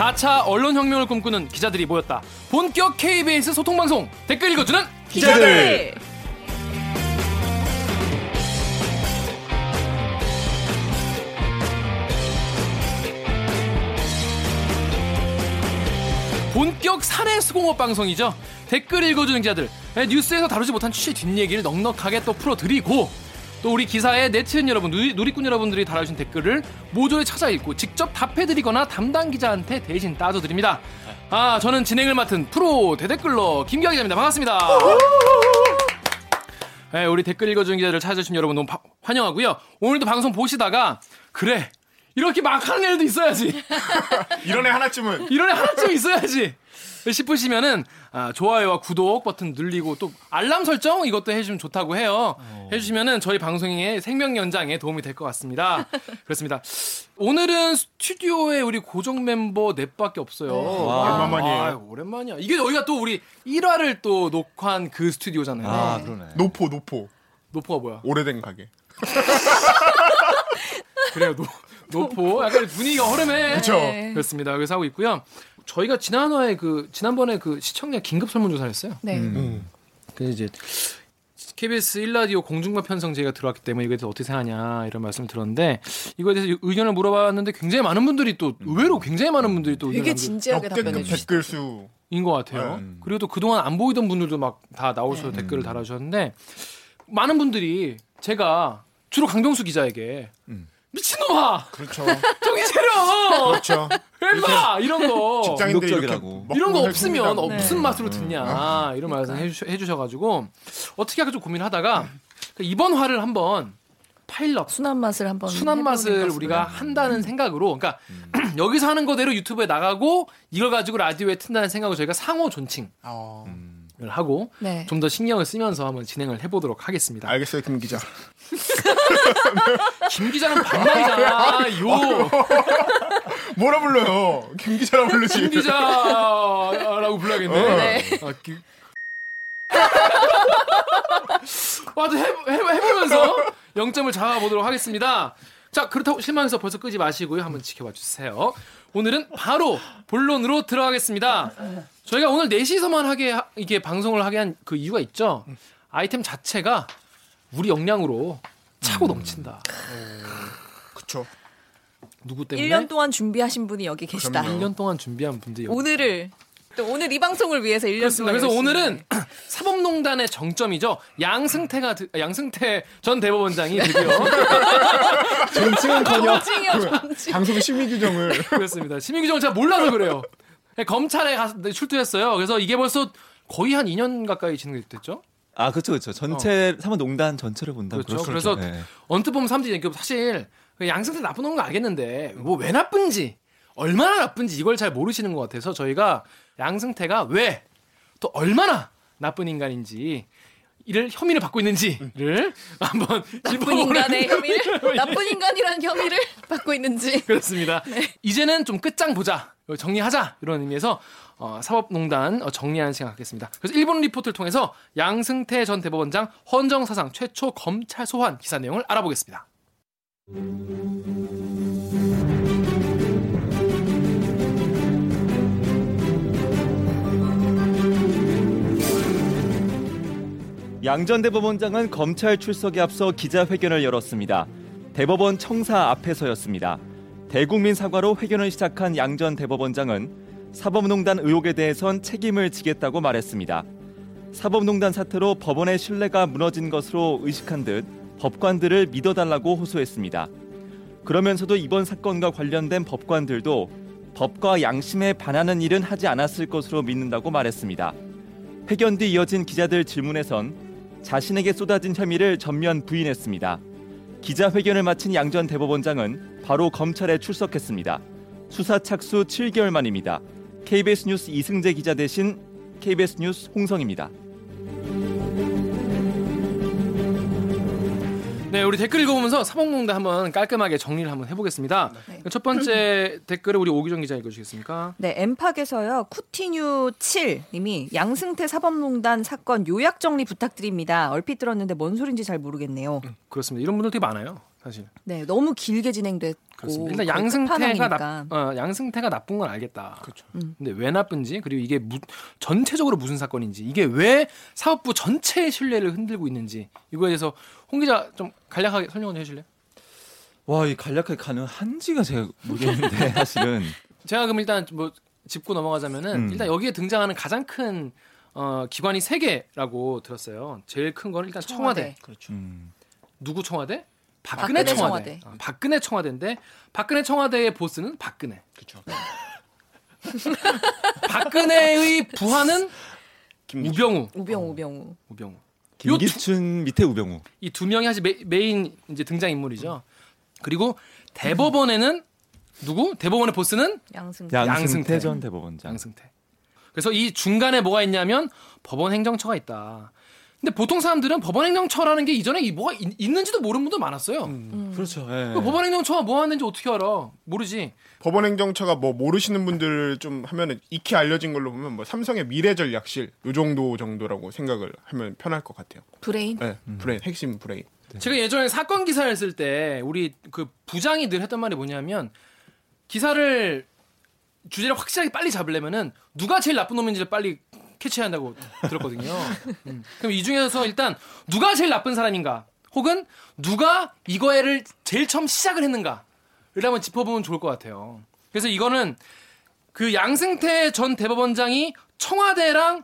4차 언론혁명을 꿈꾸는 기자들이 모였다. 본격 KBS 소통방송 댓글 읽어주는 기자들. 본격 사내 수공업 방송이죠. 댓글 읽어주는 기자들. 네, 뉴스에서 다루지 못한 취재 뒷얘기를 넉넉하게 또 풀어드리고 또 우리 기사의 네티즌 여러분, 누리, 누리 꾼 여러분들이 달아주신 댓글을 모조리 찾아 읽고 직접 답해드리거나 담당 기자한테 대신 따져드립니다. 아, 저는 진행을 맡은 프로 대댓글러 김기아 기자입니다. 반갑습니다. 네, 우리 댓글 읽어주는 기자들 찾아주신 여러분 너무 바, 환영하고요. 오늘도 방송 보시다가 그래 이렇게 막 하는 애들도 있어야지. 이런 애 하나쯤은 이런 애 하나쯤 있어야지. 싶으시면은 아, 좋아요와 구독 버튼 눌리고 또 알람 설정 이것도 해주시면 좋다고 해요. 해주시면은 저희 방송의 생명 연장에 도움이 될 것 같습니다. 그렇습니다. 오늘은 스튜디오에 우리 고정 멤버 넷밖에 없어요. 와. 얼마만이에요? 아, 오랜만이야. 이게 여기가 또 우리 1화를 또 녹화한 그 스튜디오잖아요. 아, 그러네. 노포 노포 노포가 뭐야? 오래된 가게. 그래요. 노, 노포. 약간 분위기가 허름해. 그쵸. 네. 그렇습니다. 여기서 하고 있고요. 저희가 지난화에 그 지난번에 그 시청자 긴급 설문조사를 했어요. 네. 음. 그래서 이제 KBS 1라디오 공중파 편성 제가 들어왔기 때문에 이거에 대해서 어떻게 생각하냐 이런 말씀을 들었는데 이거에 대해서 의견을 물어봤는데 굉장히 많은 분들이 또 의외로 굉장히 많은 분들이 또 되게 진지하게 답변해 주시죠. 댓글 수. 남긴 것 같아요. 네. 그리고 또 그동안 안 보이던 분들도 막 다 나오셔서 댓글을 달아주셨는데 많은 분들이 제가 주로 강병수 기자에게 미친놈아! 그렇죠. 정신 차려! 그렇죠. 헬마 이런 거. 직장인들. 먹고 이런 거살 없으면 네. 무슨 맛으로 듣냐. 이런 말씀 해주셔, 해주셔 가지고 어떻게 할까 좀 고민하다가 그 이번 화를 한번 파일럿 순한 맛을 한번 순한 맛을. 우리가 한다는 생각으로 그러니까 여기서 하는 거대로 유튜브에 나가고 이걸 가지고 라디오에 튼다는 생각으로 저희가 상호 존칭을 어, 하고 네. 좀더 신경을 쓰면서 한번 진행을 해보도록 하겠습니다. 알겠어요, 김 기자. 김 기자는 반말이잖아. 요. 뭐라 불러요? 김 기자라 부르지. 김 기자라고 불러야겠네. 네. 아, 기... 와도 해, 해, 해보면서 0점을 잡아보도록 하겠습니다. 자, 그렇다고 실망해서 벌써 끄지 마시고요. 한번 지켜봐 주세요. 오늘은 바로 본론으로 들어가겠습니다. 저희가 오늘 4시서만 하게, 하- 이게 방송을 하게 한 그 이유가 있죠. 아이템 자체가 우리 역량으로 차고 넘친다. 그쵸. 누구 때문에? 1년 동안 준비하신 분이 여기 계시다. 그럼요. 1년 동안 준비한 분들이 여기 오늘을 또 오늘 이 방송을 위해서 1년 그렇습니다. 그래서. 오늘은 사법농단의 정점이죠. 양승태가 드- 양승태 전 대법원장이 드디어 존칭은커녕 정칭이요, 정칭. 방송 심의 규정을 그렇습니다. 시민 규정을 제가 몰라서 그래요. 검찰에 가서 출두했어요. 그래서 이게 벌써 거의 한 2년 가까이 진행됐죠. 아, 그렇죠, 그렇죠. 전체 사법농단 전체를 본다. 그렇죠. 그래서. 네. 언뜻 보면 사람들이 이게 사실 그 양승태 나쁜 놈거 알겠는데 뭐 왜 나쁜지 얼마나 나쁜지 이걸 잘 모르시는 것 같아서 저희가 양승태가 왜 또 얼마나 나쁜 인간인지 이를 혐의를 받고 있는지를 한번 나쁜 인간의 혐의를 나쁜 인간이라는 혐의를 받고 있는지 그렇습니다. 이제는 좀 끝장 보자. 정리하자. 이런 의미에서 어, 사법농단 어, 정리하는 시간 갖겠습니다. 그래서 일본 리포트를 통해서 양승태 전 대법원장 헌정 사상 최초 검찰 소환 기사 내용을 알아보겠습니다. 양전 대법원장은 검찰 출석에 앞서 기자회견을 열었습니다. 대법원 청사 앞에서였습니다. 대국민 사과로 회견을 시작한 양전 대법원장은 사법농단 의혹에 대해선 책임을 지겠다고 말했습니다. 사법농단 사태로 법원의 신뢰가 무너진 것으로 의식한 듯 법관들을 믿어달라고 호소했습니다. 그러면서도 이번 사건과 관련된 법관들도 법과 양심에 반하는 일은 하지 않았을 것으로 믿는다고 말했습니다. 회견 뒤 이어진 기자들 질문에선 자신에게 쏟아진 혐의를 전면 부인했습니다. 기자회견을 마친 양 전 대법원장은 바로 검찰에 출석했습니다. 수사 착수 7개월 만입니다. KBS 뉴스 이승재 기자 대신 KBS 뉴스 홍성입니다. 네, 우리 댓글 읽어보면서 사법농단 한번 깔끔하게 정리를 한번 해보겠습니다. 네. 첫 번째 댓글을 우리 오기정 기자 읽어주시겠습니까? 네, 엠팍에서요. 쿠티뉴 7 님이 양승태 사법농단 사건 요약 정리 부탁드립니다. 얼핏 들었는데 뭔 소린지 잘 모르겠네요. 그렇습니다. 이런 분들 되게 많아요. 사실. 네, 너무 길게 진행됐고 그렇습니다. 일단 양승태가. 나, 어, 양승태가 나쁜 건 알겠다. 그렇죠. 음. 근데 왜 나쁜지 그리고 이게 무, 전체적으로 무슨 사건인지 이게 왜 사법부 전체의 신뢰를 흔들고 있는지 이거에 대해서 홍 기자 좀 간략하게 설명 좀 해주실래요? 와, 이 간략하게 가능한지가 제가 모르겠는데 사실은 제가 그럼 일단 뭐 짚고 넘어가자면은 음. 일단 여기에 등장하는 가장 큰 어, 기관이 세 개라고 들었어요. 제일 큰 거는 일단 청와대. 청와대. 그렇죠. 음, 누구 청와대? 박근혜, 박근혜 청와대. 청와대. 어, 박근혜 청와대인데 박근혜 청와대의 보스는 박근혜. 그렇죠. 박근혜의 부하는 김기춘. 우병우. 우병우 우병우. 우병우. 김기춘 밑에 우병우. 이 두 명이 사실 메, 인 이제 등장 인물이죠. 그리고 대법원에는 누구? 대법원의 보스는 양승태. 양승태, 양승태. 전 대법원장. 양승태. 그래서 이 중간에 뭐가 있냐면 법원 행정처가 있다. 근데 보통 사람들은 법원 행정처라는 게 이전에 이 뭐가 있, 있는지도 모르는 분들 많았어요. 음. 그렇죠. 예. 그 법원 행정처가 뭐 하는지 어떻게 알아? 모르지. 법원 행정처가 뭐 모르시는 분들 좀 하면은 익히 알려진 걸로 보면 뭐 삼성의 미래전략실 요 정도 정도라고 생각을 하면 편할 것 같아요. 브레인. 네, 브레인 핵심 브레인. 제가 예전에 사건 기사를 쓸 때 우리 그 부장이 늘 했던 말이 뭐냐면 기사를 주제를 확실하게 빨리 잡으려면은 누가 제일 나쁜 놈인지를 빨리 캐치해야 한다고 들었거든요. 음. 그럼 이 중에서 일단 누가 제일 나쁜 사람인가 혹은 누가 이거를 제일 처음 시작을 했는가를 한번 짚어보면 좋을 것 같아요. 그래서 이거는 그 양승태 전 대법원장이 청와대랑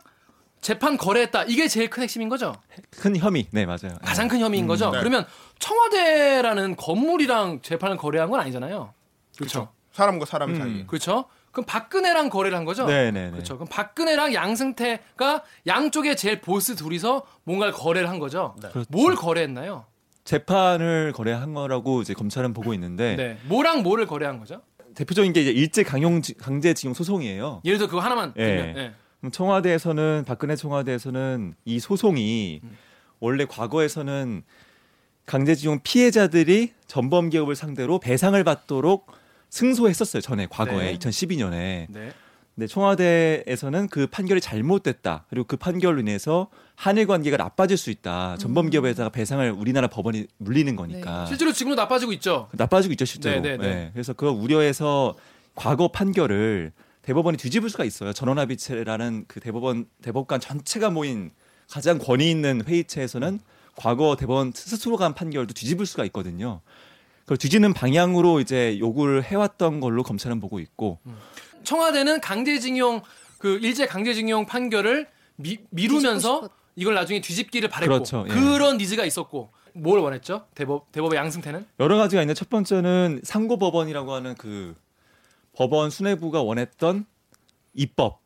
재판 거래했다. 이게 제일 큰 핵심인 거죠. 큰 혐의. 네, 맞아요. 가장 큰 혐의인 거죠. 네. 그러면 청와대라는 건물이랑 재판을 거래한 건 아니잖아요. 그렇죠. 사람과 사람 음. 사이. 그렇죠? 그럼 박근혜랑 거래를 한 거죠? 네, 네, 네. 그렇죠. 그럼 박근혜랑 양승태가 양쪽에 제일 보스 둘이서 뭔가를 거래를 한 거죠. 그렇죠. 뭘 거래했나요? 재판을 거래한 거라고 이제 검찰은 보고 있는데 네. 뭐랑 뭐를 거래한 거죠? 대표적인 게 이제 일제 강용 강제징용 소송이에요. 예를 들어 그거 하나만 예. 들면 예. 그럼 청와대에서는 박근혜 청와대에서는 이 소송이 음. 원래 과거에서는 강제징용 피해자들이 전범 기업을 상대로 배상을 받도록 승소했었어요. 전에 과거에 네. 2012년에. 네. 근데 청와대에서는 그 판결이 잘못됐다. 그리고 그 판결로 인해서 한일 관계가 나빠질 수 있다. 전범 기업에다가 배상을 우리나라 법원이 물리는 거니까. 실제로 지금도 나빠지고 있죠. 나빠지고 있죠 실제로. 네, 네, 네. 네. 그래서 그거 우려해서 과거 판결을 대법원이 뒤집을 수가 있어요. 전원합의체라는 그 대법원 대법관 전체가 모인 가장 권위 있는 회의체에서는 과거 대법원 스스로가 한 판결도 뒤집을 수가 있거든요. 그걸 뒤지는 방향으로 이제 요구를 해왔던 걸로 검찰은 보고 있고 청와대는 강제징용 그 일제 강제징용 판결을 미, 미루면서 이걸 나중에 뒤집기를 바랬고 그렇죠, 예. 그런 니즈가 있었고 뭘 원했죠? 대법 대법의 양승태는 여러 가지가 있는데 첫 번째는 상고 법원이라고 하는 그 법원 수뇌부가 원했던 입법.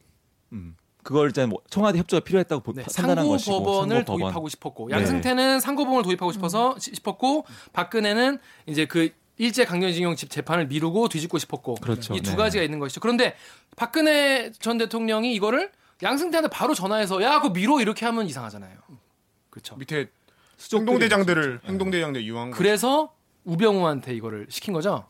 음. 그걸 이제 뭐 청와대 협조가 필요했다고 보- 네, 판단한 것이고 상고법원을 상고법원. 도입하고 싶었고 네. 양승태는 상고법원을 도입하고 싶어서 음. 시- 싶었고 박근혜는 이제 그 일제 강제징용 집 재판을 미루고 뒤집고 싶었고 그렇죠. 이두 네. 가지가 있는 것이죠. 그런데 박근혜 전 대통령이 이거를 양승태한테 바로 전화해서 야 그거 미뤄 이렇게 하면 이상하잖아요. 그렇죠. 밑에 행동대장들을 행동대장들 이용한 거. 그래서 우병우한테 이거를 시킨 거죠.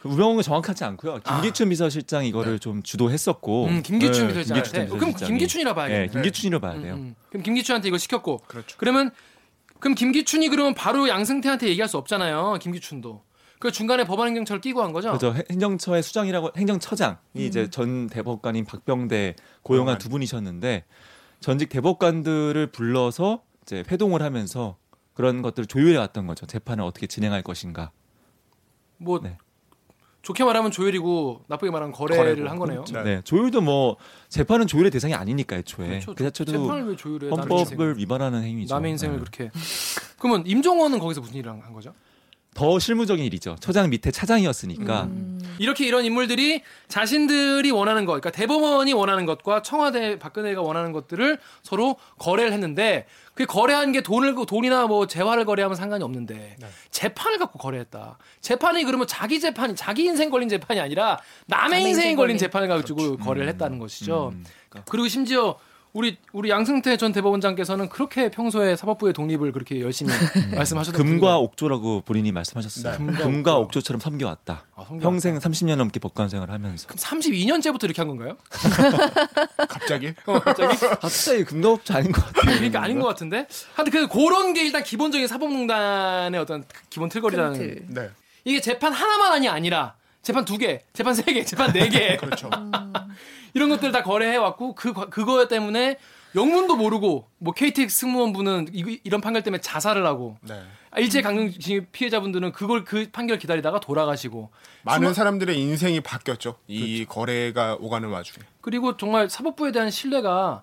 그 우병우가 정확하지 않고요. 김기춘 비서실장이 이거를 좀 주도했었고. 음, 김기춘 네, 비서실장한테. 김기춘 그럼 비서실장이. 김기춘이라 봐야겠네. 네, 김기춘이라 봐야 돼요. 음, 음. 그럼 김기춘한테 이거 시켰고 그렇죠. 그러면 그럼 김기춘이 그러면 바로 양승태한테 얘기할 수 없잖아요. 김기춘도. 그 중간에 법원행정처를 끼고 한 거죠. 그죠. 행정처의 수장이라고 행정처장이 음. 이제 전 대법관인 박병대 고용한 고용한. 두 분이셨는데 전직 대법관들을 불러서 이제 회동을 하면서 그런 것들을 조율해 왔던 거죠. 재판을 어떻게 진행할 것인가. 뭐 네. 좋게 말하면 조율이고 나쁘게 말하면 거래를 거래고. 한 거네요. 네. 네. 조율도 뭐 재판은 조율의 대상이 아니니까 애초에. 그렇죠. 그 자체도 재판을 왜 조율해? 헌법을 위반하는 행위죠. 남의 인생을 네. 그렇게. 그러면 임종원은 거기서 무슨 일을 한 거죠? 더 실무적인 일이죠. 처장 밑에 차장이었으니까 음. 이렇게 이런 인물들이 자신들이 원하는 것, 그러니까 대법원이 원하는 것과 청와대 박근혜가 원하는 것들을 서로 거래를 했는데 그 거래한 게 돈을 돈이나 뭐 재화를 거래하면 상관이 없는데 네. 재판을 갖고 거래했다. 재판이 그러면 자기 재판이 자기 인생 걸린 재판이 아니라 남의 남의 인생이 인생 걸린 걸린. 재판을 가지고 거래를 했다는 것이죠. 음. 그리고 심지어 우리 우리 양승태 전 대법원장께서는 그렇게 평소에 사법부의 독립을 그렇게 열심히 말씀하셨던 금과 분이고. 옥조라고 본인이 말씀하셨어요. 네. 금과, 옥조처럼 섬겨왔다. 아, 섬겨왔다. 평생 30년 넘게 법관 생활을 하면서. 그럼 32년째부터 이렇게 한 건가요? 갑자기 어, 갑자기? 갑자기 금과 옥조 아닌 것 같아요. 그러니까 아닌 것 같은데. 하여튼 그 그런 게 일단 기본적인 사법농단의 어떤 기본 틀거리라는. 네 이게 재판 하나만이 아니라 재판 두 개, 재판 세 개, 재판 네 개. 그렇죠. 이런 것들 다 거래해 왔고 그 그거 때문에 영문도 모르고 뭐 KTX 승무원분은 이, 이런 판결 때문에 자살을 하고 네. 일제 강점기 피해자분들은 그걸 그 판결 기다리다가 돌아가시고 많은 사람들의 인생이 바뀌었죠. 이 거래가 오가는 와중에. 그리고 정말 사법부에 대한 신뢰가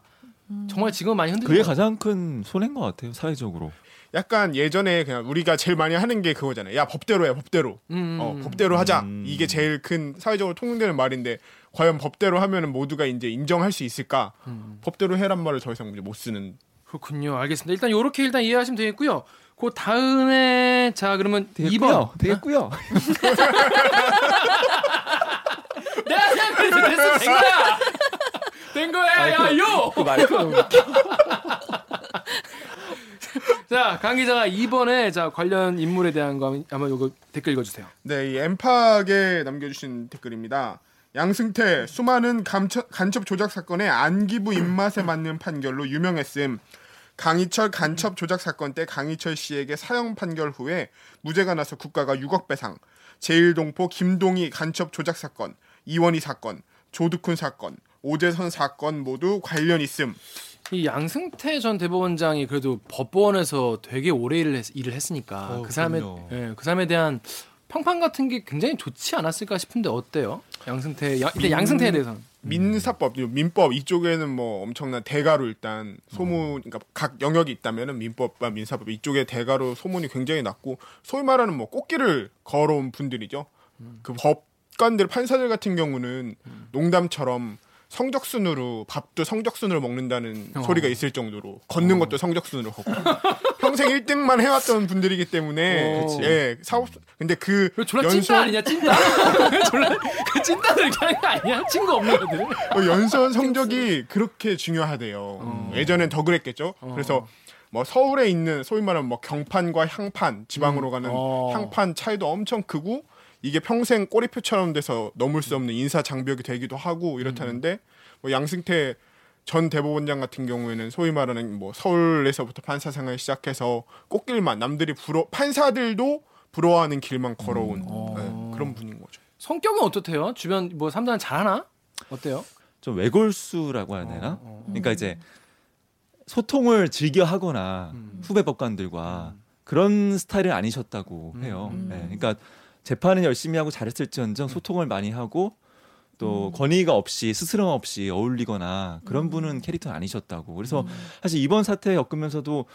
정말 지금 많이 흔들리고 그게 가장 큰 손해인 것 같아요, 사회적으로. 약간 예전에 그냥 우리가 제일 많이 하는 게 그거잖아요. 야 법대로 해 법대로. 음. 어 법대로 하자. 음. 이게 제일 큰 사회적으로 통용되는 말인데 과연 법대로 하면은 모두가 이제 인정할 수 있을까? 음. 법대로 해란 말을 더 이상 이제 못 쓰는. 그렇군요. 알겠습니다. 일단 요렇게 일단 이해하시면 되겠고요. 그 다음에 자 그러면 2번 되겠고요. 내가 생각해도 됐어 된 거야. 된 거야. 야 요. 그 말표. 자, 강 기자가 2번에 자 관련 인물에 대한 거 한번 요거 댓글 읽어주세요. 네, 이 엠팍에 남겨주신 댓글입니다. 양승태 수많은 감처, 간첩 조작 사건의 안기부 입맛에 맞는 판결로 유명했음. 강희철 간첩 조작 사건 때 강희철 씨에게 사형 판결 후에 무죄가 나서 국가가 6억 배상. 제일동포 김동희 간첩 조작 사건, 이원희 사건, 조득훈 사건, 오재선 사건 모두 관련 있음. 이 양승태 전 대법원장이 그래도 법원에서 되게 오래 일을, 했, 일을 했으니까 어, 그 사람에. 예, 그 사람에 대한 평판 같은 게 굉장히 좋지 않았을까 싶은데 어때요? 양승태 양, 일단 양승태에 대해서는 민사법, 민법 이쪽에는 뭐 엄청난 대가로 일단 소문, 그러니까 각 영역이 있다면은 민법과 민사법 이쪽에 대가로 소문이 굉장히 났고 소위 말하는 뭐 꽃길을 걸어온 분들이죠. 그 법관들, 판사들 같은 경우는 농담처럼 성적순으로 밥도 성적순으로 먹는다는 어. 소리가 있을 정도로 걷는 것도 성적순으로 걷고 평생 1등만 해왔던 분들이기 때문에 어. 예 사업 근데 그왜 졸라 찐따 아니냐 찐따? 왜 졸라 그 찐따들 거 아니야? 친구 없는 애들. 어, 연수원 성적이 그렇게 중요하대요. 예전엔 더 그랬겠죠. 그래서 뭐 서울에 있는 소위 말하는 뭐 경판과 향판 지방으로 가는 어. 향판 차이도 엄청 크고 이게 평생 꼬리표처럼 돼서 넘을 수 없는 인사 장벽이 되기도 하고 이렇다는데 뭐 양승태 전 대법원장 같은 경우에는 소위 말하는 뭐 서울에서부터 판사 생활 시작해서 꽃길만 남들이 부러 판사들도 부러워하는 길만 걸어온 어. 네, 그런 분인 거죠. 성격은 어떻대요? 주변 뭐 삼단 잘하나? 어때요? 좀 외골수라고 해야 되나? 어, 어. 그러니까 이제 소통을 즐겨 하거나 음. 후배 법관들과 그런 스타일은 아니셨다고 해요. 음. 네, 그러니까 재판은 열심히 하고 잘했을지언정 소통을 많이 하고 또 권위가 없이 스스럼 없이 어울리거나 그런 분은 캐릭터는 아니셨다고. 그래서 사실 이번 사태 겪으면서도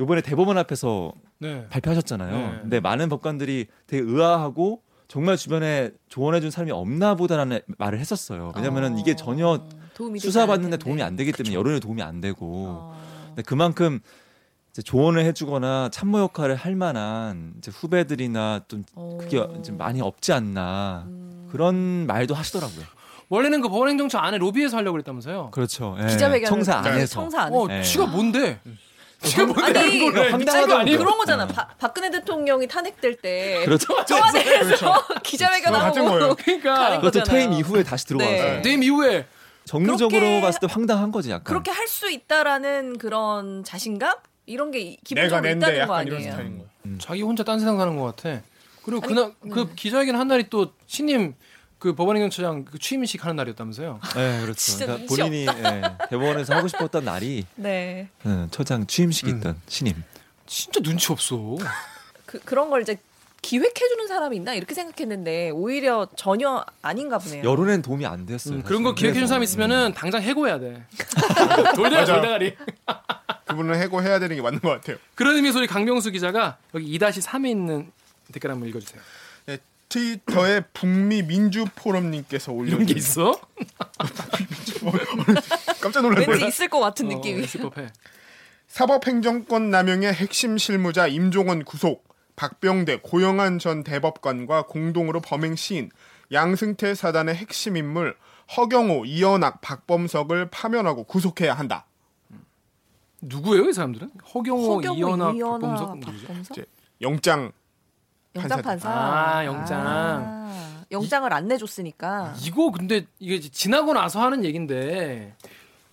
요번에 대법원 앞에서 네. 발표하셨잖아요. 네. 근데 많은 법관들이 되게 의아하고 정말 주변에 조언해준 사람이 없나 보다라는 말을 했었어요. 왜냐면은 어, 이게 전혀 되지 수사받는데. 도움이 안 되기 때문에 여론에 도움이 안 되고 어. 근데 그만큼 조언을 해주거나 참모 역할을 할 만한 이제 후배들이나 좀 그게 어. 좀 많이 없지 않나 음. 그런 말도 하시더라고요. 원래는 그 법원행정처 안에 로비에서 하려고 그랬다면서요? 그렇죠. 예. 기자회견을 청사 네. 안에서 청사 안에서. 어, 네. 지가 뭔데? 지가 뭔데? 아니, 거 아니에요? 그런 거잖아. 네. 바- 박근혜 대통령이 탄핵될 때 그렇죠. 청와대에서 기자회견 그거 같은 하고 거예요. 그러니까 가는 그것도. 퇴임 이후에 다시 들어와서 네. 뇌임 이후에 정무적으로 봤을 때 황당한 거지 약간. 그렇게 할 수 있다라는 그런 자신감 이런 게 기본적으로 있다는 거 약간 이런 아니에요. 스타일인 거예요. 자기 혼자 딴 세상 사는 것 같아. 그리고 아니, 그날 네. 그 기자회견 한 날이 또 신임 그 법원행정처장 그 취임식 하는 날이었다면서요? 네, 그렇죠. 진짜 그러니까 본인이 예, 대법원에서 하고 싶었던 날이 네. 예, 처장 취임식이 있던 신임. 진짜 눈치 없어. 그 그런 걸 이제 기획해주는 사람이 있나 이렇게 생각했는데 오히려 전혀 아닌가 보네요. 여론엔 도움이 안 됐어요. 음, 그런 거. 기획해준. 사람 있으면은 당장 해고해야 돼. 돌대가리 맞아. 돌대가리. 그분은 해고해야 되는 게 맞는 것 같아요. 그런 의미에서 우리 강병수 기자가 여기 2-3에 있는 댓글 한번 읽어주세요. 네, 트위터에 북미 민주 포럼님께서 올려준 게 있어? 깜짝 놀랐어요. 왠지 있을 것 같은 어, 느낌이. 있을 법해. 사법행정권 남용의 핵심 실무자 임종원 구속, 박병대, 고영한 전 대법관과 공동으로 범행 시인, 양승태 사단의 핵심 인물 허경호, 이현학, 박범석을 파면하고 구속해야 한다. 누구예요, 이 사람들은? 허경호, 허경호, 이현학, 이현아, 박범석 누구죠? 박범석? 이제 영장 영장 판사. 아, 영장. 아, 영장을 안 내줬으니까. 이거 근데 이게 지나고 나서 하는 얘긴데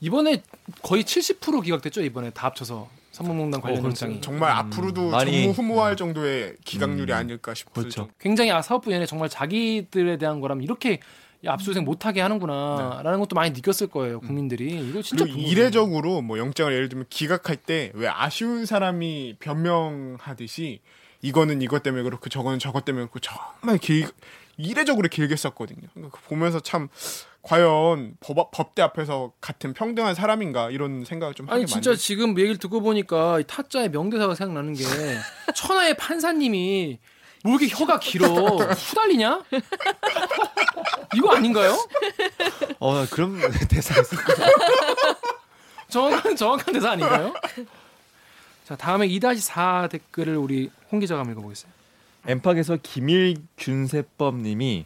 이번에 거의 70% 기각됐죠 이번에 다 합쳐서 선문공단 관련 어, 그렇죠. 영장이 정말 앞으로도 많이- 전무후무할 정도의 기각률이 음. 아닐까 싶을 그렇죠. 굉장히 아 사법부 얘네 정말 자기들에 대한 거라면 이렇게 야, 압수수색 못하게 하는구나라는 것도 많이 느꼈을 거예요 국민들이 이거 진짜. 이례적으로 뭐 영장을 예를 들면 기각할 때 왜 아쉬운 사람이 변명하듯이 이거는 이것 때문에 그렇고 저거는 저것 때문에 그렇고 정말 길 이례적으로 길게 썼거든요. 그러니까 보면서 참 과연 법, 법대 앞에서 같은 평등한 사람인가 이런 생각을 좀 하게 아니 진짜 만들- 지금 얘기를 듣고 보니까 이 타짜의 명대사가 생각나는 게 천하의 판사님이 뭐 이렇게 혀가 길어 후달리냐? 이거 아닌가요? 어 그런 대사. 정확한 정확한 대사 아닌가요? 자 다음에 2-4 댓글을 우리 홍 기자가 한번 읽어보겠어요. 엠팍에서 김일균세법 님이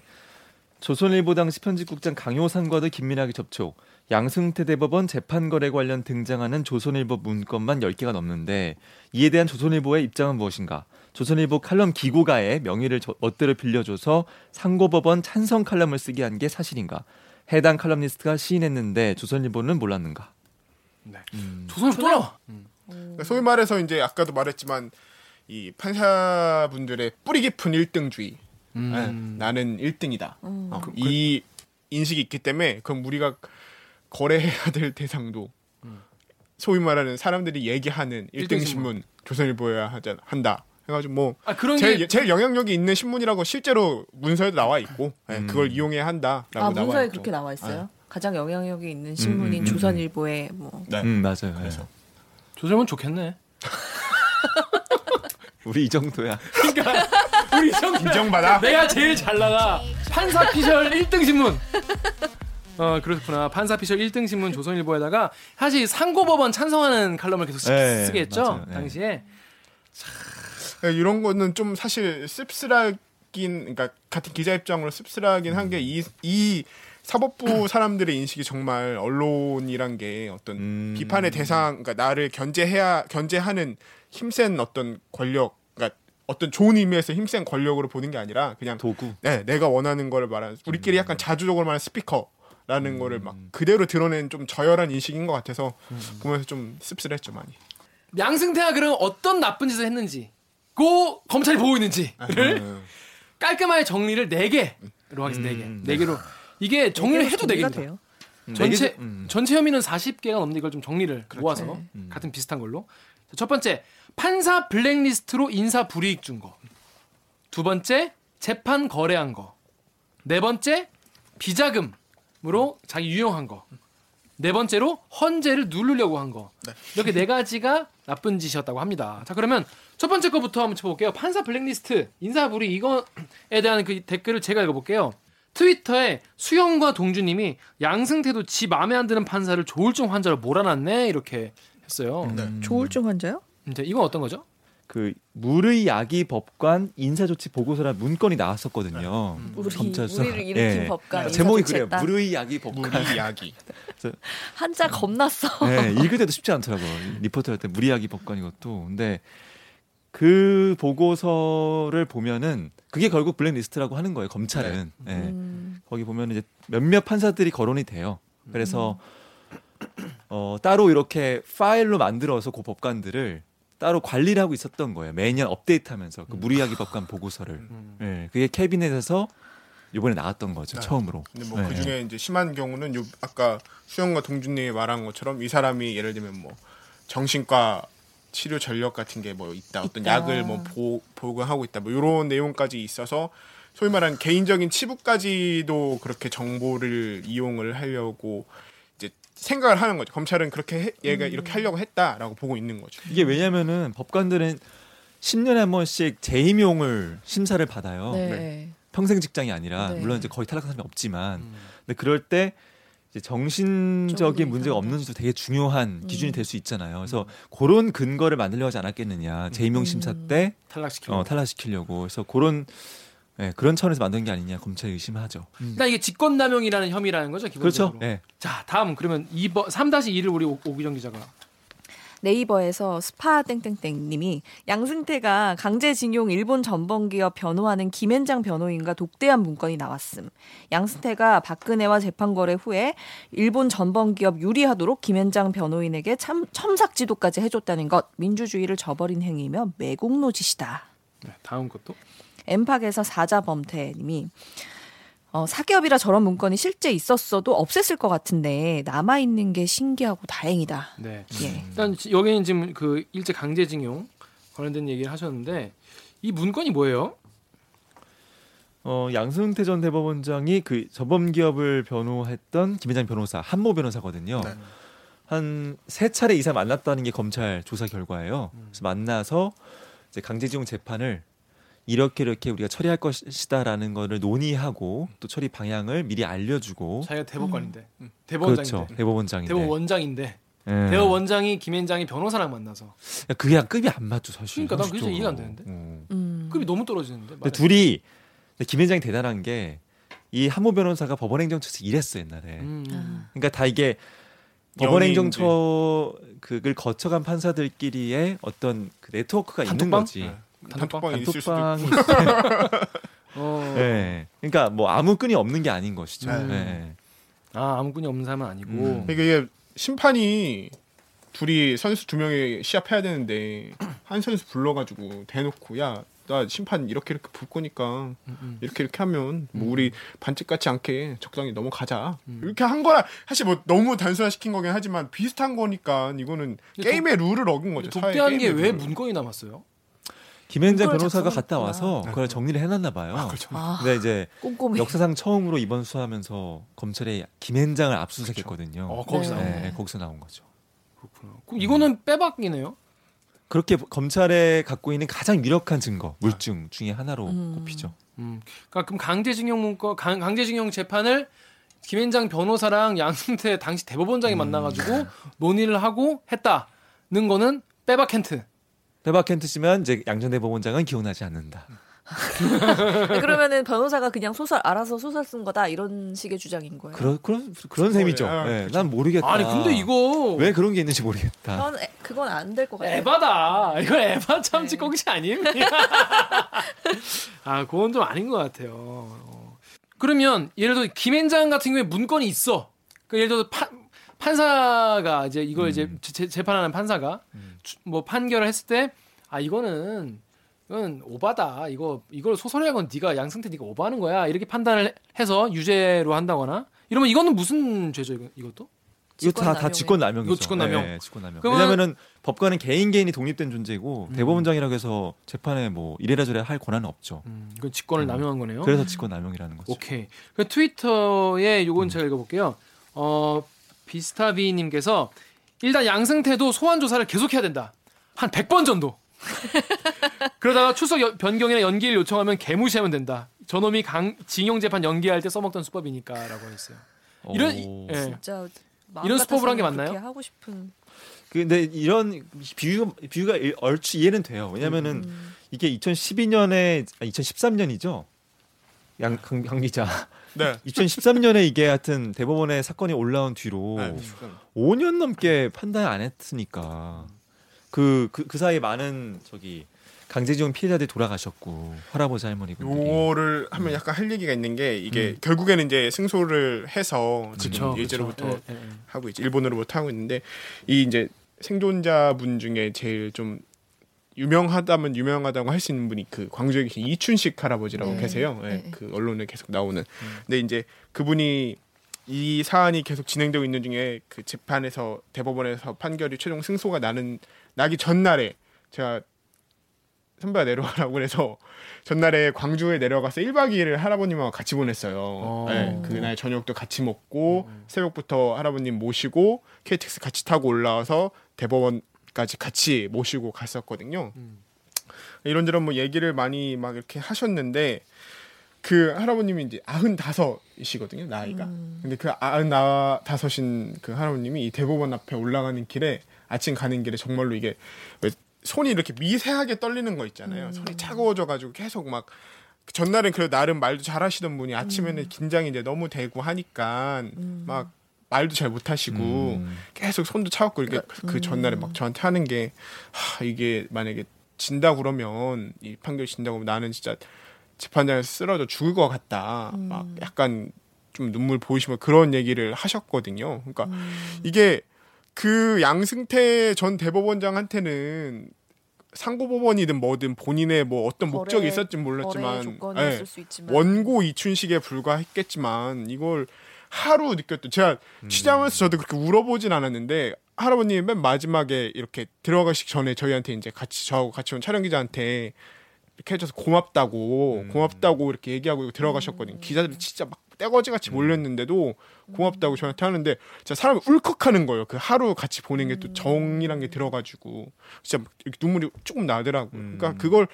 조선일보 당시 편집국장 강효상과도 긴밀하게 접촉. 양승태 대법원 재판거래 관련 등장하는 조선일보 문건만 10개가 넘는데 이에 대한 조선일보의 입장은 무엇인가? 조선일보 칼럼 기고가의 명의를 저- 멋대로 빌려줘서 상고법원 찬성 칼럼을 쓰게 한 게 사실인가? 해당 칼럼니스트가 시인했는데 조선일보는 몰랐는가? 조선일보 또 나와. 그러니까 소위 말해서 이제 아까도 말했지만 이 판사분들의 뿌리 깊은 1등주의. 음. 나는 1등이다. 음. 어, 이 인식이 있기 때문에 그럼 우리가 거래해야 될 대상도 소위 말하는 사람들이 얘기하는 1등 일등 신문 조선일보여야 하자 한다. 해가지고 뭐아 그런 제일, 게 제일 영향력이 있는 신문이라고 실제로 문서에도 나와 있고 예, 음. 그걸 이용해야 한다라고 아 나와 문서에 있고. 그렇게 나와 있어요. 가장 영향력이 있는 신문인 음, 음, 음. 조선일보의 뭐 네. 음 맞아요. 그래서. 조선일보는 좋겠네. 우리 이 정도야. 우리 정 인정받아. 내가 제일 잘 나가 판사 피셜 1등 신문. 어 그렇구나 판사 피셜 1등 신문 조선일보에다가 사실 상고법원 찬성하는 칼럼을 계속 쓰, 네, 쓰게 했죠 맞아요. 네. 당시에 예, 이런 거는 좀 사실 씁쓸하긴 그러니까 같은 기자 입장으로 씁쓸하긴 한게이이 사법부 사람들의 인식이 정말 언론이란 게 어떤 음. 비판의 대상 그러니까 나를 견제해야 견제하는 힘센 어떤 권력 그러니까 어떤 좋은 의미에서 힘센 권력으로 보는 게 아니라 그냥 도구. 네, 내가 원하는 거를 말하는 우리끼리 약간 자주적으로 말하는 스피커 라는 거를 막 그대로 드러낸 좀 저열한 인식인 것 같아서 보면서 좀 씁쓸했죠 많이. 양승태가 그럼 어떤 나쁜 짓을 했는지 고 검찰이 보고 있는지를 음. 깔끔하게 정리를 4 개로 하겠습니다. 4 개. 4 개로 이게 정리를 해도 정리가 4개입니다. 돼요. 전체 음. 전체 혐의는 40개가 넘는데 이걸 좀 정리를 모아서 네. 같은 비슷한 걸로. 자, 첫 번째 판사 블랙리스트로 인사 불이익 준 거. 두 번째 재판 거래한 거. 네 번째 비자금 으로 자기 유용한 거. 네 번째로 헌재를 누르려고 한 거. 이렇게 네 가지가 나쁜 짓이었다고 합니다. 자 그러면 첫 번째 거부터 한번 쳐볼게요. 판사 블랙리스트 인사 불이익 이거에 대한 그 댓글을 제가 읽어볼게요. 트위터에 수영과 동주님이 양승태도 지 마음에 안 드는 판사를 조울증 환자로 몰아놨네 이렇게 했어요. 조울증 환자요? 이제 이건 어떤 거죠? 그 무르이 야기 법관 인사조치 보고서란 문건이 나왔었거든요. 우리 검찰 수사. 우리를 일으킨 예. 법관 제목이. 그래요. 무르이 야기 법관. 무리 이야기. 한자 겁났어. 네, 읽을 때도 쉽지 않더라고요. 리포트 할때 무리 야기 법관 이것도. 근데 그 보고서를 보면은 그게 결국 블랙리스트라고 하는 거예요. 검찰은. 예. 음, 거기 보면 이제 몇몇 판사들이 거론이 돼요. 그래서 어, 따로 이렇게 파일로 만들어서 그 법관들을 따로 관리를 하고 있었던 거예요. 매년 업데이트하면서 그 무리야기 법관 보고서를. 예, 그게 캐비넷에서 이번에 나왔던 거죠. 네. 처음으로. 근데 뭐 네. 그 중에 이제 심한 경우는 요 아까 수영과 동준님이 말한 것처럼 이 사람이 예를 들면 뭐 정신과 치료 전력 같은 게 뭐 있다, 어떤 있다. 약을 뭐 보, 보급하고 있다, 뭐 이런 내용까지 있어서 소위 말하는 개인적인 치부까지도 그렇게 정보를 이용을 하려고 이제 생각을 하는 거죠. 검찰은 그렇게 해- 얘가 음. 이렇게 하려고 했다라고 보고 있는 거죠. 이게 왜냐면은 법관들은 10년에 한 번씩 재임용을 심사를 받아요. 네. 평생 직장이 아니라 네. 물론 이제 거의 탈락한 사람이 없지만 근데 그럴 때 이제 정신적인 문제가. 없는지도 되게 중요한 기준이 음. 될수 있잖아요. 그래서 그런 근거를 만들려고 하지 않았겠느냐. 재임용 심사 음. 때 탈락시키고. 어, 탈락시키려고. 그래서 그런 예, 그런 차원에서 만든 게 아니냐 검찰이 의심하죠. 일단 이게 직권남용이라는 혐의라는 거죠, 기본적으로. 그렇죠. 예. 자, 다음 그러면 2번 3-2를 우리 오- 오기정 기자가 네이버에서 스파 땡땡땡님이 양승태가 강제징용 일본 전범기업 변호하는 김앤장 변호인과 독대한 문건이 나왔음. 양승태가 박근혜와 재판 거래 후에 일본 전범기업 유리하도록 김앤장 변호인에게 참 첨삭 지도까지 해줬다는 것 민주주의를 저버린 행위며 매국노짓이다. 네, 다음 것도 엠팍에서 사자범태님이 어, 사기업이라 저런 문건이 실제 있었어도 없앴을 것 같은데 남아 있는 게 신기하고 다행이다. 네. 예. 일단 지- 여기는 지금 그 일제 강제징용 관련된 얘기를 하셨는데 이 문건이 뭐예요? 어, 양승태 전 대법원장이 그 저범 기업을 변호했던 김현장 변호사 한모 변호사거든요. 네. 한세 차례 이상 만났다는 게 검찰 조사 결과예요. 음. 그래서 만나서 이제 강제징용 재판을 이렇게 이렇게 우리가 처리할 것이다라는 거를 논의하고 또 처리 방향을 미리 알려주고 자기가 대법관인데 대법원장인데 그렇죠 대법원장인데 대법원장인데 예. 대법원장이 김현장이 변호사랑 만나서 그게 급이 안 맞죠 사실. 그러니까 난 그게 현실적으로. 이해가 안 되는데. 음. 음. 급이 너무 떨어지는데. 근데 둘이 근데 김현장이 대단한 게 이 한모 변호사가 법원행정처에서 일했어 옛날에. 음. 아. 그러니까 다 이게 법원행정처 그걸 거쳐간 판사들끼리의 어떤 그 네트워크가 있는 단톡방? 거지. 네. 단톡방? 단톡방이 있을 수도. 어. 네. 그러니까 뭐 아무 끈이 없는 게 아닌 것이죠. 네. 네. 아 아무꾼이 없는 사람은 아니고. 음. 그러니까 이게 심판이 둘이 선수 두 명이 시합해야 되는데 한 선수 불러가지고 대놓고 야 나 심판 이렇게 이렇게 볼 거니까 음. 이렇게 이렇게 하면 뭐 우리 반칙 같지 않게 적당히 넘어가자 음. 이렇게 한 거라 사실 뭐 너무 단순화시킨 거긴 하지만 비슷한 거니까 이거는 게임의 룰을 어긴 거죠. 독대한 게 왜. 문건이 남았어요? 김현장 그걸 변호사가. 갔다 와서 그걸 정리를 해놨나 봐요. 그렇죠. 아, 근데 이제 꼼꼼히. 역사상 처음으로 이번 수하면서 검찰이 김현장을 압수수색했거든요. 어 거기서 네. 나온 네, 거기서 나온 거죠. 그렇구나. 그럼 이거는 빼박이네요. 그렇게 검찰에 갖고 있는 가장 유력한 증거, 물증 중에 하나로 음. 꼽히죠. 음. 그러니까 그럼 강제징용 문건 강, 강제징용 재판을 김현장 변호사랑 양승태 당시 대법원장이 만나가지고 논의를 하고 했다는 거는 빼박 캔트. 빼박캔트지만 이제 양전 대 법원장은 기억나지 않는다. 그러면은 변호사가 그냥 소설 알아서 소설 쓴 거다 이런 식의 주장인 거예요. 그런 그런 그런 셈이죠. 아, 네, 난 모르겠다. 아니 근데 이거 왜 그런 게 있는지 모르겠다. 그건 에- 그건 안 될 것 같아요. 에바다. 이거 에바 참치 네. 꽁치 아님? 아, 그건 좀 아닌 것 같아요. 어. 그러면 예를 들어 김현장 같은 경우에 문건이 있어. 그 예를 들어 판 판사가 이제 이걸 음. 이제 재, 재판하는 판사가 주- 뭐 판결을 했을 때 아 이거는 이건 오바다. 이거 이걸 소설의 건 네가 양승태 네가 오바하는 거야. 이렇게 판단을 해서 유죄로 한다거나 이러면 이거는 무슨 죄죠 이거, 이것도? 이거 다다 직권남용이에요. 직권남용이죠. 이거 직권남용. 네, 직권남용. 왜냐면은 법관은 개인 개인이 독립된 존재고 음. 대법원장이라고 해서 재판에 뭐 이래라 저래라 할 권한은 없죠. 음, 이건 직권을 음. 남용한 거네요. 그래서 직권남용이라는 거죠. 오케이. 그 트위터에 요건 제가 읽어볼게요. 어, 비스타비님께서 일단 양승태도 소환 조사를 계속해야 된다. 한 100번 정도. 그러다가 출석 여- 변경이나 연기를 요청하면 개무시하면 된다. 저놈이 강, 징용 재판 연기할 때 써먹던 수법이니까라고 했어요. 이런 이-. 예. 진짜 이런 수법을 한게 같아서는 맞나요? 하고 싶은. 근데 이런 비유가 비유가 일- 얼추 이해는 돼요. 왜냐면은 음. 이게 2012년에 아, 2013년이죠. 양, 강, 강 기자. 네. 2013년에 이게 하여튼 대법원에 사건이 올라온 뒤로 네. 5년 넘게 판단 안 했으니까 그, 그, 그 사이에 많은 저기 강제징용 피해자들이 돌아가셨고 할아버지 할머니분들이 요거를 하면 약간 할 얘기가 있는 게 이게 음. 결국에는 이제 승소를 해서 지금 예제로부터 그쵸. 예, 예, 예. 하고 있지 일본으로부터 하고 있는데 이 이제 생존자분 중에 제일 좀 유명하다면 유명하다고 할 수 있는 분이 그 광주에 계신 이춘식 할아버지라고 네. 계세요. 예, 네. 그 언론에 계속 나오는. 근데 이제 그분이 이 사안이 계속 진행되고 있는 중에 그 재판에서 대법원에서 판결이 최종 승소가 나는 나기 전날에 제가 선배가 내려가라고 그래서 전날에 광주에 내려가서 1박 2일을 할아버님하고 같이 보냈어요. 어. 네, 그날 저녁도 같이 먹고 새벽부터 할아버님 모시고 KTX 같이 타고 올라와서 대법원 까지 같이 모시고 갔었거든요. 음. 이런저런 뭐 얘기를 많이 막 이렇게 하셨는데 그 할아버님이 이제 아흔다섯이시거든요 나이가. 음. 근데 그 아흔다섯인 그 할아버님이 이 대법원 앞에 올라가는 길에 아침 가는 길에 정말로 이게 왜 손이 이렇게 미세하게 떨리는 거 있잖아요. 음. 손이 차가워져가지고 계속 막 전날엔 그래도 나름 말도 잘하시던 분이 아침에는 긴장이 이제 너무 되고 하니까 막 말도 잘 못하시고 음. 계속 손도 차갑고 이렇게 그 전날에 막 저한테 하는 게 하, 이게 만약에 진다 그러면 이 판결 진다고 하면 나는 진짜 재판장에서 쓰러져 죽을 것 같다. 막 약간 좀 눈물 보이시면 그런 얘기를 하셨거든요. 그러니까 이게 그 양승태 전 대법원장한테는 상고법원이든 뭐든 본인의 뭐 어떤 목적이 거래- 있었지 거래 몰랐지만 조건이 예, 있을 수 있지만 원고 이춘식에 불과했겠지만 이걸 하루 느꼈던 제가 취재하면서 저도 그렇게 울어보진 않았는데 할아버님 맨 마지막에 이렇게 들어가시기 전에 저희한테 이제 같이 저하고 같이 온 촬영 기자한테 이렇게 해줘서 고맙다고 고맙다고 이렇게 얘기하고 들어가셨거든요. 기자들이 진짜 막 떼거지 같이 몰렸는데도 고맙다고 저한테 하는데 진짜 사람이 울컥하는 거예요. 그 하루 같이 보낸 게 또 정이란 게 들어가지고 진짜 눈물이 조금 나더라고요. 그러니까 그걸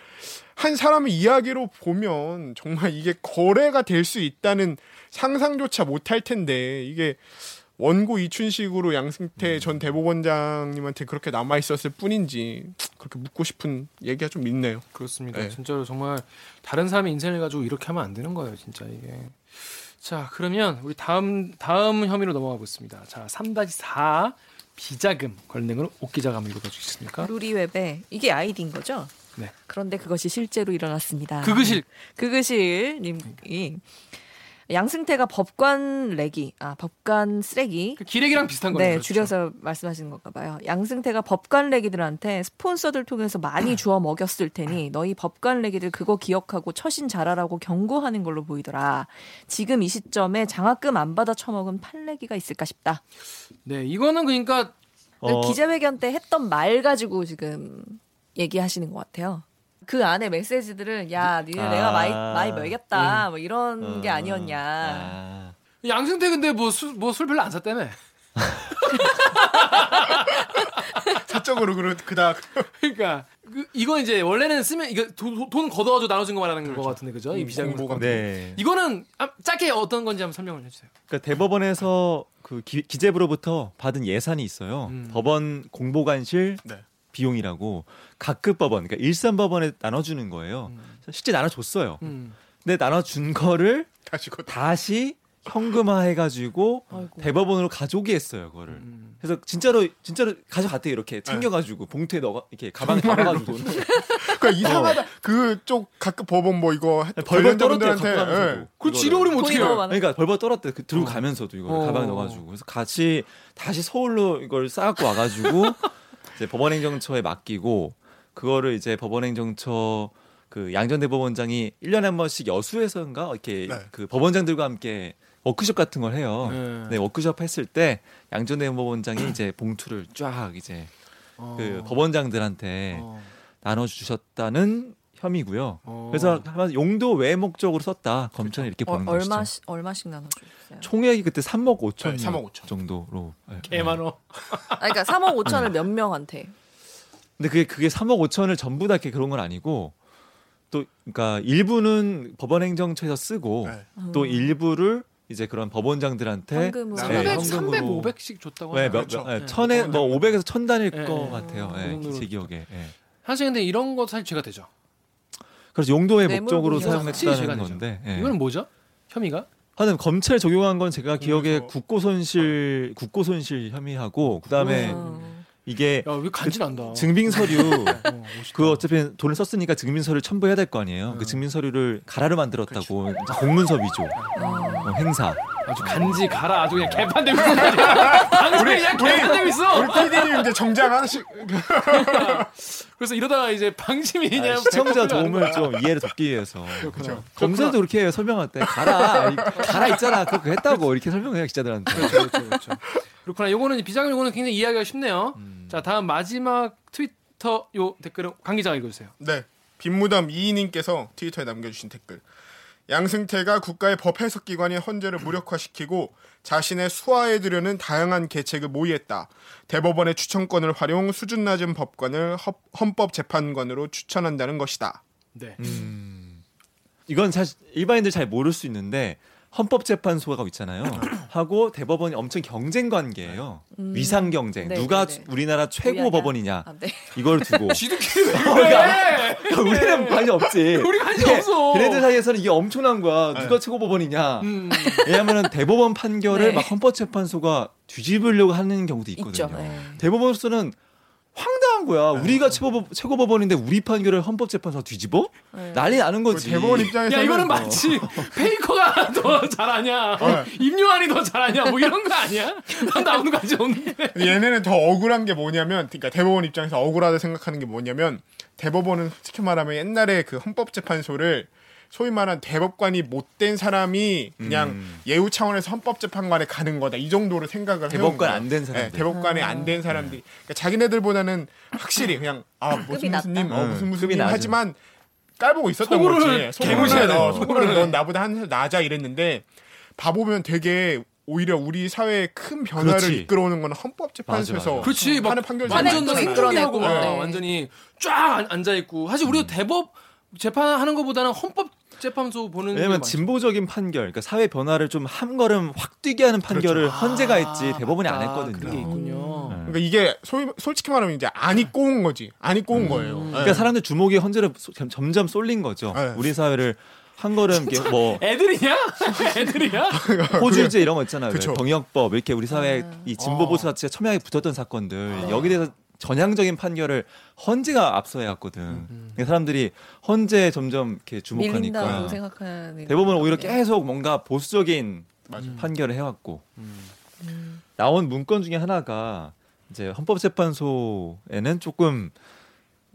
한 사람의 이야기로 보면 정말 이게 거래가 될 수 있다는 상상조차 못할 텐데 이게 원고 이춘식으로 양승태 전 대법원장님한테 그렇게 남아 있었을 뿐인지 그렇게 묻고 싶은 얘기가 좀 있네요. 그렇습니다. 네. 진짜로 정말 다른 사람의 인생을 가지고 이렇게 하면 안 되는 거예요, 진짜 이게. 자, 그러면 우리 다음 다음 혐의로 넘어가 보겠습니다. 자, 3-4 비자금 관련된 걸옥 기자가 한번 읽어 주시겠습니까? 루리웹에 이게 아이디인 거죠? 네. 그런데 그것이 실제로 일어났습니다. 그것이 그것일 님이 양승태가 법관 레기 아 법관 쓰레기 그 기레기랑 비슷한 거예요. 네, 그렇죠. 줄여서 말씀하시는 건가 봐요. 양승태가 법관 레기들한테 스폰서들 통해서 많이 주워 먹였을 테니 너희 법관 레기들 그거 기억하고 처신 잘하라고 경고하는 걸로 보이더라. 지금 이 시점에 장학금 안 받아 처먹은 판레기가 있을까 싶다. 네, 이거는 그러니까 어, 기자회견 때 했던 말 가지고 지금 얘기하시는 것 같아요. 그 안에 메시지들은 야, 니네 아. 내가 많이 많이 먹였다. 뭐 이런 어, 게 아니었냐. 아. 양승태 근데 뭐술뭐술 별로 안 샀다며. 사적으로 그러 그닥 그러니까 그, 이거 이제 원래는 쓰면 이거 도- 돈 걷어가지고 나눠준 거 말하는 거 같은데 그죠? 이 음, 비자금 공모가. 네. 이거는 아, 짧게 어떤 건지 한번 설명을 해주세요. 그러니까 대법원에서 그 기, 기재부로부터 받은 예산이 있어요. 음. 법원 공보관실 네. 비용이라고 각급 법원, 그러니까 일선 법원에 나눠주는 거예요. 실제 나눠줬어요. 음. 근데 나눠준 거를 다시 곧 다시 현금화해가지고 아이고. 대법원으로 가져오게 했어요, 그거를. 음. 그래서 진짜로 진짜로 가져갔대요. 이렇게 챙겨가지고 봉투에 넣어 이렇게 가방에 담아가지고 그러니까 이상하다. 그쪽 각급 법원 뭐 이거 벌벌. 예. 그 돈이 어떻게 해요? 그러니까 벌벌 떨었대. 그 들고 어. 가면서도 이걸 어. 가방에 넣어가지고 그래서 같이 다시 서울로 이걸 싸갖고 와가지고 이제 법원행정처에 맡기고 그거를 이제 법원행정처 그 양전대 법원장이 1년에 한 번씩 여수에서인가 이렇게 네. 그 법원장들과 함께 워크숍 같은 걸 해요. 네. 네, 워크숍 했을 때 양전대 법원장이 이제 봉투를 쫙 이제 어. 그 법원장들한테 어. 나눠 주셨다는 혐의고요. 어. 그래서 아마 용도 외 목적으로 썼다. 검찰이 이렇게 어, 보는 것이죠. 얼마씩 얼마씩 나눠주셨어요? 총액이 그때 3억 5천 네, 3억 5천. 정도로. 네. 개만어. 아, 그러니까 3억 5천을 몇 명한테? 근데 그게 그게 3억 5천을 전부 다 이렇게 그런 건 아니고 또 그러니까 일부는 법원행정처에서 쓰고 네. 또 일부를 이제 그런 법원장들한테 현금으로. 네, 300, 현금으로. 300, 500씩 줬다고 네? 몇, 그렇죠. 몇, 네, 네. 천에 뭐 500에서 천 단일 네. 것 네. 같아요. 그 네, 정도로. 제 기억에. 네. 사실 근데 이런 거 사실 죄가 되죠. 그래서 용도의 뇌물 목적으로 사용했다는. 건데. 예. 이거는 뭐죠? 혐의가? 하여튼 검찰 적용한 건 제가 기억에 그래서- 국고 손실 국고 손실 혐의하고 그다음에 음. 이게 야, 왜 간지난다. 증빙 서류 어. 그 어차피 돈을 썼으니까 증빙 서류 를 첨부해야 될 거 아니에요. 네. 그 증빙 서류를 가라로 만들었다고 공문서 위조 어, 행사. 아주 간지 가라 아주 그냥 개판되고 있어. 방송이 그냥 개판되고 있어. 우리 PD님 이제 정장 하나씩 그래서 이러다가 이제 방심이 그냥 아, 시청자 도움을. 좀 이해를 돕기 위해서 그렇죠. 검사도 그렇게 해요 설명할 때 가라 이- 가라 있잖아 그거 했다고 이렇게 설명해요 기자들한테. 그렇죠, 그렇죠, 그렇죠. 그렇구나. 요거는 비자금 요거는 굉장히 이해하기가 쉽네요. 음. 자, 다음 마지막 트위터 요 댓글은 강 기자가 읽어주세요. 네. 빈무담 이인님께서 트위터에 남겨주신 댓글. 양승태가 국가의 법 해석 기관의 헌재를 무력화시키고 자신의 수하해두려는 다양한 계책을 모의했다. 대법원의 추천권을 활용 수준 낮은 법관을 헌- 헌법재판관으로 추천한다는 것이다. 네. 음. 이건 사실 일반인들 잘 모를 수 있는데 헌법재판소가 있잖아요. 하고 대법원이 엄청 경쟁 관계예요. 위상 경쟁. 네, 누가 네, 네. 누리나라 최고 우리나라? 법원이냐. 아, 네. 이걸 두고 지들끼리 왜 그래? 우리는 관심 없지. 우리 관심 없어. 걔네들 사이에서는 이게 엄청난 거야. 누가 최고 법원이냐. 음. 왜냐하면 대법원 판결을 네. 막 헌법재판소가 뒤집으려고 하는 경우도 있거든요. 있죠. 네. 대법원으로서는 황당한 거야. 우리가 최고, 최고 법원인데 우리 판결을 헌법재판소 뒤집어? 네. 난리 나는 거지. 대법원 입장에서는 야 이거는 어, 마치 페이커가 더 잘하냐, 어. 임요한이 더 잘하냐, 뭐 이런 거 아니야? 난 나오는 관심 없는데. 얘네는 더 억울한 게 뭐냐면, 그러니까 대법원 입장에서 억울하다 생각하는 게 뭐냐면, 대법원은 솔직히 말하면 옛날에 그 헌법재판소를 소위 말한 대법관이 못된 사람이 그냥 음. 예우 차원에서 헌법재판관에 가는 거다 이 정도로 생각을 대법관. 안 된 사람들. 네, 대법관이 안된 사람들이 그러니까 자기네들보다는 확실히 그냥 아 무슨 급이 무슨 님, 낮다. 어, 무슨 무슨 급이 님 낮은. 하지만 깔보고 있었던 속으로는 거지. 돼요. 어, 속으로는 넌 나보다 한 살 낮아 이랬는데 봐보면 되게 오히려 우리 사회에 큰 변화를 그렇지. 이끌어오는 건 헌법재판소에서 맞아, 맞아. 그렇지, 막 하는 판결 완전 막 네. 완전히 쫙 앉아 있고. 사실 우리가 대법 재판하는 것보다는 헌법 재판소 보는 게 왜냐면. 진보적인 판결, 그러니까 사회 변화를 좀 한 걸음 확 뛰게 하는 판결을 헌재가 했지 대법원이 안. 했거든요. 그런 게 있군요. 네. 그러니까 이게 소위, 솔직히 말하면 이제 안이 꼬운 거지. 안이 꼬운 거예요. 네. 그러니까 사람들 주목이 헌재를 소- 점- 점점 쏠린 거죠. 네. 우리 사회를 한 걸음 이렇게 뭐 애들이냐? 애들이야? 호주제 이런 거 있잖아요. 그쵸. 병역법 이렇게 우리 사회에 이 진보 보수 자체가 첨예하게 붙었던 사건들 여기 대해서 전향적인 판결을 헌재가 앞서야 했거든. 그러니까 사람들이 헌재에 점점 이렇게 주목하니까 밀린다고 생각하는 대법원은 오히려 계속 뭔가 보수적인 맞아. 판결을 해왔고 나온 문건 중에 하나가 이제 헌법재판소에는 조금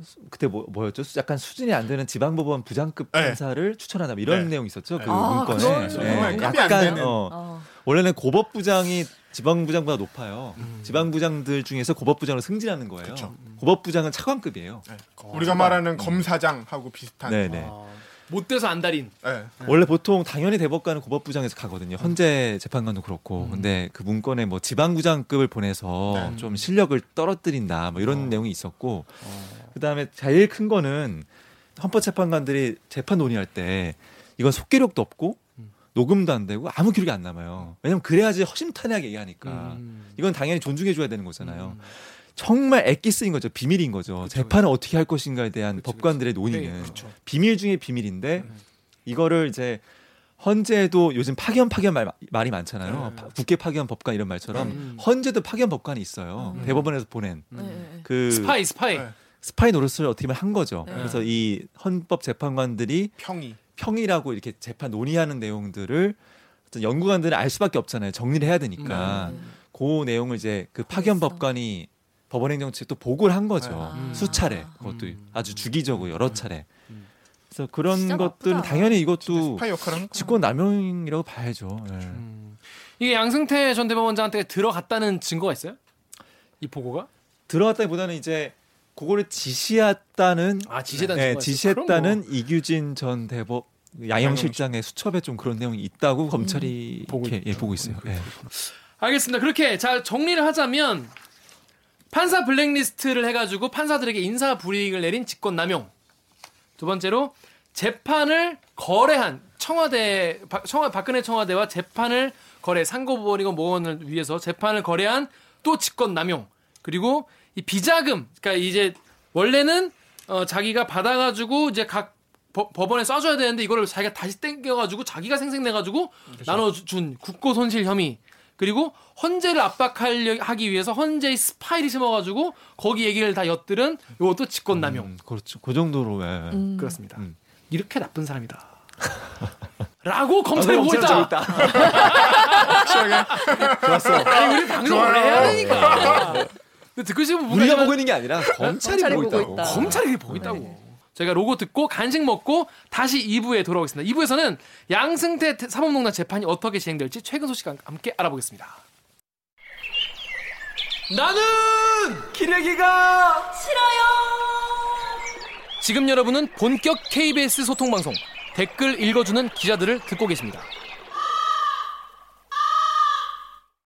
수- 그때 뭐, 뭐였죠? 수- 약간 수준이 안 되는 지방법원 부장급 네. 판사를 추천한다 뭐 이런 네. 내용이 있었죠 그 아, 문건에 네. 약간 되는. 어, 어. 원래는 고법부장이 지방부장보다 높아요. 지방부장들 중에서 고법부장으로 승진하는 거예요. 그쵸. 고법부장은 차관급이에요. 네. 우리가 말하는 검사장하고 비슷한. 네네. 아, 못 돼서 안달인. 네. 원래 보통 당연히 대법관은 고법부장에서 가거든요. 헌재 재판관도 그렇고. 근데 그 문건에 뭐 지방부장급을 보내서 네. 좀 실력을 떨어뜨린다 뭐 이런 내용이 있었고. 그다음에 제일 큰 거는 헌법재판관들이 재판 논의할 때 이건 속기록도 없고 녹음도 안 되고 아무 기록이 안 남아요. 왜냐면 그래야지 허심탄회하게 얘기하니까. 음. 이건 당연히 존중해 줘야 되는 거잖아요. 정말 엑기스인 거죠. 비밀인 거죠. 재판을 어떻게 할 것인가에 대한 법관들의 논의는 네, 그쵸. 비밀 중에 비밀인데 음. 이거를 이제 헌재도 요즘 파견 파견 말, 말이 많잖아요. 파- 국회 파견 법관 이런 말처럼 음. 헌재도 파견 법관이 있어요. 음. 대법원에서 보낸 네, 네. 그 스파이 스파이. 네. 스파이 노릇을 어떻게 보면 한 거죠. 네. 그래서 이 헌법 재판관들이 평이. 평이라고 이렇게 재판 논의하는 내용들을 어떤 연구관들은 알 수밖에 없잖아요. 정리를 해야 되니까 음. 그 내용을 이제 그 파견. 법관이 법원행정처에 또 보고를 한 거죠. 아. 수차례 그것도 음. 아주 주기적으로 여러 차례. 음. 그래서 그런 것들은. 당연히 이것도. 직권 남용이라고 봐야죠. 예. 음. 이게 양승태 전 대법원장한테 들어갔다는 증거가 있어요? 이 보고가? 들어갔다기보다는 이제 그거를 지시했다는 아 지시했다는 예, 있어요? 지시했다는 그럼 이규진 전 대법 양형실장의 수첩에 좀 그런 내용이 있다고 검찰이 보고 이렇게 예, 보고 있어요. 예. 뭐. 알겠습니다. 그렇게 자 정리를 하자면 판사 블랙리스트를 해가지고 판사들에게 인사 불이익을 내린 직권남용. 두 번째로 재판을 거래한 청와대 박- 청와 박근혜 청와대와 재판을 거래 상고법원이건 뭐건을 위해서 재판을 거래한 또 직권남용. 그리고 이 비자금 그러니까 이제 원래는 어, 자기가 받아가지고 이제 각 법- 법원에 쏴줘야 되는데 이거를 자기가 다시 땡겨가지고 자기가 생생내가지고 나눠준 국고 손실 혐의 그리고 헌재를 압박하기 위해서 헌재의 스파이를 심어가지고 거기 얘기를 다 엿들은 이것도 직권남용 음, 그렇죠. 그 정도로 예. 음. 그렇습니다. 음. 이렇게 나쁜 사람이다. 라고 검찰이 아, 보고 있다. 확실하게. 좋았어. 아니 우리 방송을 해야 되니까. 듣고 싶으면 뭔가 우리가 보고 있는 게 아니라 검찰이, 검찰이 보고 있다고. 있다. 검찰이 보고 있다고. 저희가 로고 듣고 간식 먹고 다시 2부에 돌아오겠습니다. 2부에서는 양승태 사법농단 재판이 어떻게 진행될지 최근 소식과 함께 알아보겠습니다. 나는 기레기가 지금 여러분은 본격 KBS 소통 방송 댓글 읽어주는 기자들을 듣고 계십니다.